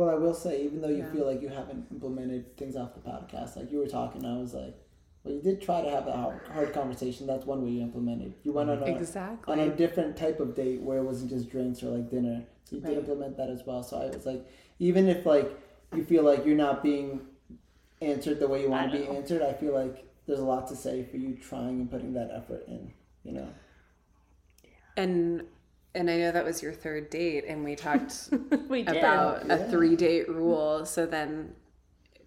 Well, I will say, even though you Yeah. feel like you haven't implemented things off the podcast, like you were talking, I was like, well, you did try to have a hard- conversation. That's one way you implemented. You went on a on a different type of date where it wasn't just drinks or like dinner. So you Right. did implement that as well. So I was like, even if like you feel like you're not being answered the way you want to be know. answered, I feel like there's a lot to say for you trying and putting that effort in. You know. And and I know that was your third date, and we talked we did. about a three date rule. So then,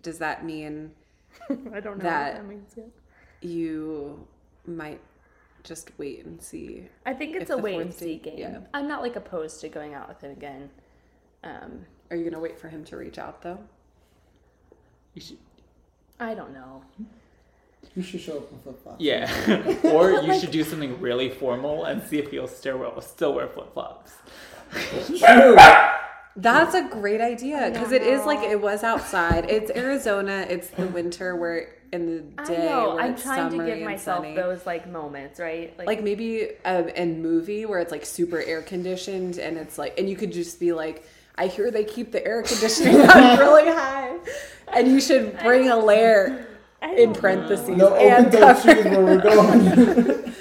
does that mean I don't know that- what that means yet. you might just wait and see? I think it's a wait and see date- game. yeah. I'm not like opposed to going out with him again. Um, Are you gonna wait for him to reach out though? You should, I don't know. You should show up in flip flops. yeah. or you should do something really formal and see if you'll still wear, still wear flip flops. True. That's a great idea because it is like it was outside. It's Arizona. It's the winter where in the day. I day know. I'm it's trying to summery give myself sunny. those like moments, right? like maybe um, in movie where it's like super air conditioned and it's like and you could just be like i hear they keep the air conditioning on really high and you should bring a layer I in don't parentheses No and open toe cover shoes where we're going.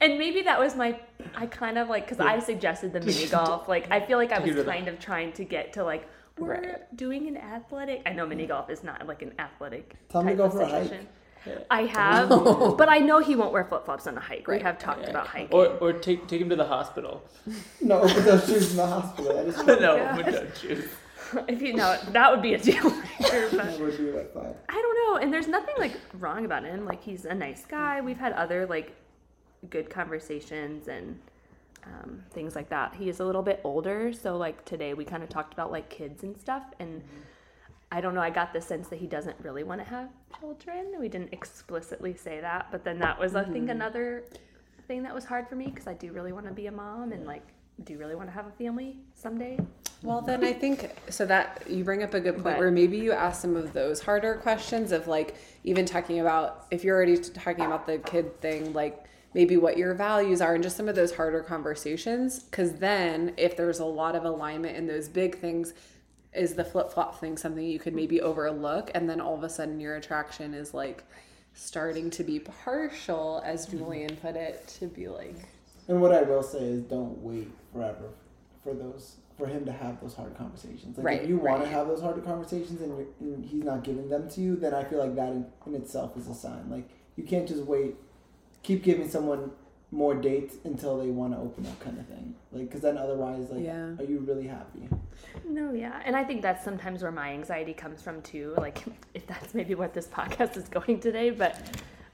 And maybe that was my. I kind of like because I suggested the mini golf. Like I feel like I was kind of trying to get to like we're Right. doing an athletic. I know mini golf is not like an athletic. Tell him to type go of for a hike. situation. I have, but I know he won't wear flip flops on a hike. We Right. have talked about hiking. Or, or take, take him to the hospital. no open toe shoes in the hospital. That is no, but don't choose. if you know, that would be a deal breaker. But That would be a red flag. I don't know. And there's nothing like wrong about him. Like he's a nice guy. We've had other like good conversations and um, things like that. He is a little bit older, so like today we kind of talked about like kids and stuff. And I don't know. I got the sense that he doesn't really want to have children. We didn't explicitly say that, but then that was I think another thing that was hard for me because I do really want to be a mom and like do really want to have a family someday. Well, then I think so that you bring up a good point But- where maybe you ask some of those harder questions of like even talking about if you're already talking about the kid thing, like maybe what your values are and just some of those harder conversations. Because then if there's a lot of alignment in those big things, is the flip flop thing something you could maybe overlook? And then all of a sudden your attraction is like starting to be partial, as mm-hmm. Julian put it, to be like, And what I will say is, don't wait forever for those for him to have those hard conversations. Like Right, if you want right. to have those hard conversations and, you're, and he's not giving them to you, then I feel like that in, in itself is a sign. Like you can't just wait, keep giving someone more dates until they want to open up, kind of thing. Like because then otherwise, like, Yeah. are you really happy? No, yeah. And I think that's sometimes where my anxiety comes from too. Like, if that's maybe what this podcast is going today, but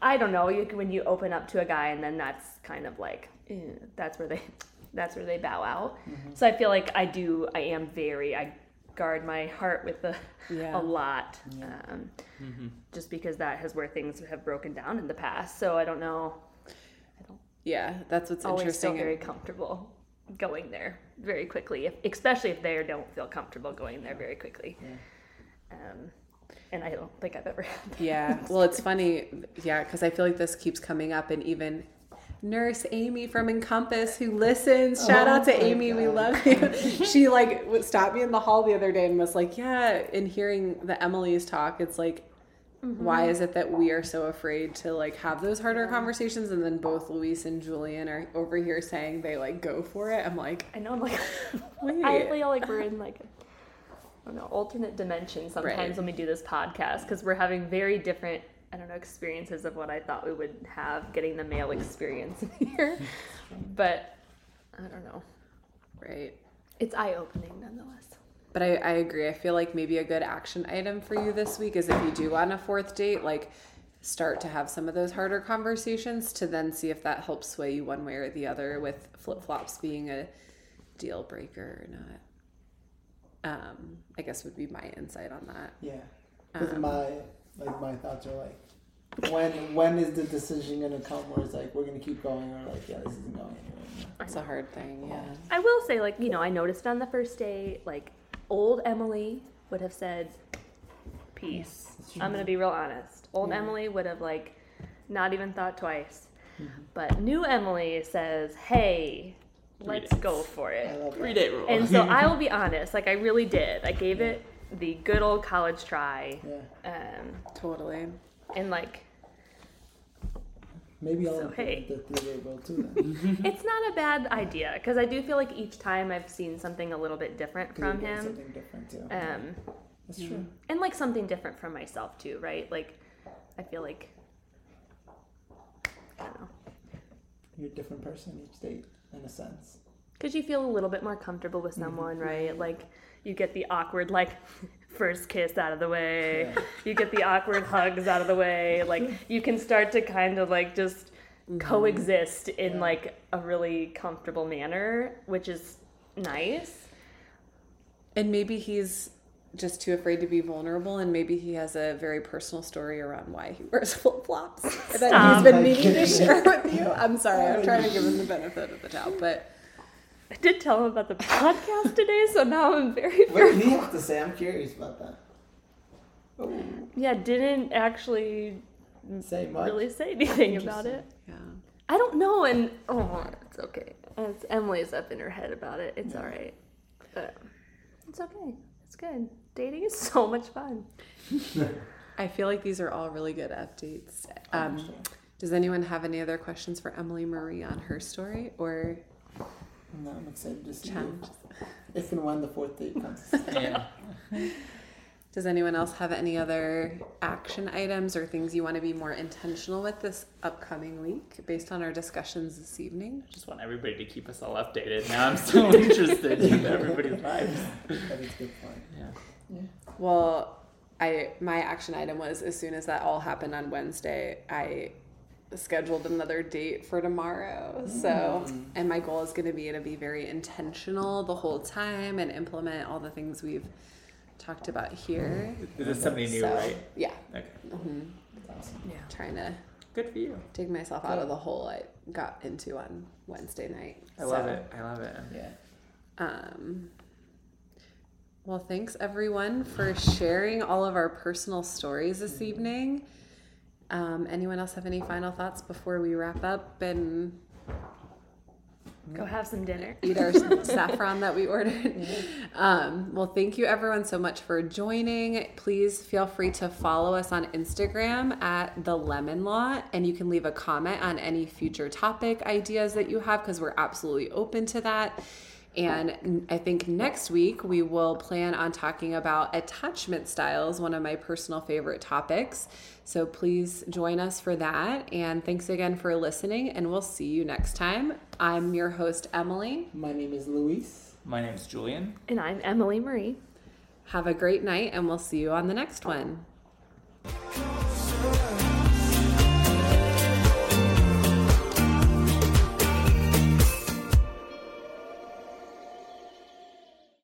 I don't know. You, when you open up to a guy and then that's kind of like, eh, that's where they, that's where they bow out. So I feel like I do, I am very, I guard my heart with the, Yeah. a lot. Um, just because that is where things have broken down in the past. So I don't know. I don't yeah, that's what's always feel interesting. very comfortable going there very quickly, if, especially if they don't feel comfortable going there very quickly. Um, and I don't think I've ever had that. Yeah. Well, it's funny. Yeah, because I feel like this keeps coming up, and even Nurse Amy from Encompass, who listens. Shout Oh out to oh my Amy. We love you. she like stopped me in the hall the other day and was like, "Yeah." In hearing the Emily's talk, it's like. Mm-hmm. Why is it that we are so afraid to like have those harder conversations and then both Luis and Julian are over here saying they like go for it? I'm like, I know, I'm like, Wait. I feel like we're in like, I don't know, alternate dimension sometimes Right. when we do this podcast because we're having very different, I don't know, experiences of what I thought we would have getting the male experience here. but I don't know. right. It's eye opening nonetheless. But I, I agree. I feel like maybe a good action item for you this week is if you do on a fourth date, like start to have some of those harder conversations to then see if that helps sway you one way or the other with flip flops being a deal breaker or not. Um, I guess would be my insight on that. Yeah. Because Um, my like my thoughts are like, when when is the decision gonna come where it's like we're gonna keep going or like yeah this isn't going anywhere. It's a hard thing, yeah. I will say, like, you know, I noticed on the first date, like, old Emily would have said, peace. I'm going to be real honest. Old Yeah. Emily would have, like, not even thought twice. Mm-hmm. But new Emily says, hey, let's dates. go for it. Three that. date rule. And so I will be honest, like, I really did. I gave it the good old college try. Yeah. Um, Totally. and, like, Maybe I'll So, implement hey. the three day rule too then. it's not a bad idea because I do feel like each time I've seen something a little bit different from him. Something different too. Um, That's true. and like something different from myself too, right? Like I feel like I don't know. You're a different person each date in a sense. Cuz you feel a little bit more comfortable with someone, right? Like you get the awkward like first kiss out of the way. Yeah. You get the awkward hugs out of the way. Like you can start to kind of like just mm-hmm. coexist in Yeah. like a really comfortable manner, which is nice. And maybe he's just too afraid to be vulnerable, and maybe he has a very personal story around why he wears flip flops that he's been oh My meaning to share with you. I'm sorry, I'm trying to give him the benefit of the doubt, but I did tell him about the podcast today, so now I'm very What did he have to say? I'm curious about that. Oh, Yeah, didn't actually say much. really say anything about it. yeah. I don't know, and oh, it's okay. It's Emily's up in her head about it. It's Yeah. all right. But it's okay. It's good. Dating is so much fun. I feel like these are all really good updates. Um, does anyone have any other questions for Emily Marie on her story or No, I'm excited to see challenges? if and when the fourth date comes. yeah. Does anyone else have any other action items or things you want to be more intentional with this upcoming week based on our discussions this evening? I just want everybody to keep us all updated. Now I'm so interested in everybody's lives. That is good point. Yeah. Well, I my action item was as soon as that all happened on Wednesday, I scheduled another date for tomorrow. So, and my goal is going to be to be very intentional the whole time and implement all the things we've talked about here. This is something new, So, right? Yeah, Okay. hmm awesome. Yeah. trying to Good for you. dig myself out of the hole I got into on Wednesday night. I love it. I love it. Yeah. Um, well, thanks everyone for sharing all of our personal stories this evening. Um, anyone else have any final thoughts before we wrap up and Go have some dinner. eat our saffron that we ordered? Um, well, thank you everyone so much for joining. Please feel free to follow us on Instagram at the Lemmon Law, and you can leave a comment on any future topic ideas that you have because we're absolutely open to that. And I think next week we will plan on talking about attachment styles, one of my personal favorite topics. So please join us for that. And thanks again for listening, and we'll see you next time. I'm your host, Emily. My name is Luis. My name is Julian. And I'm Emily Marie. Have a great night, and we'll see you on the next one.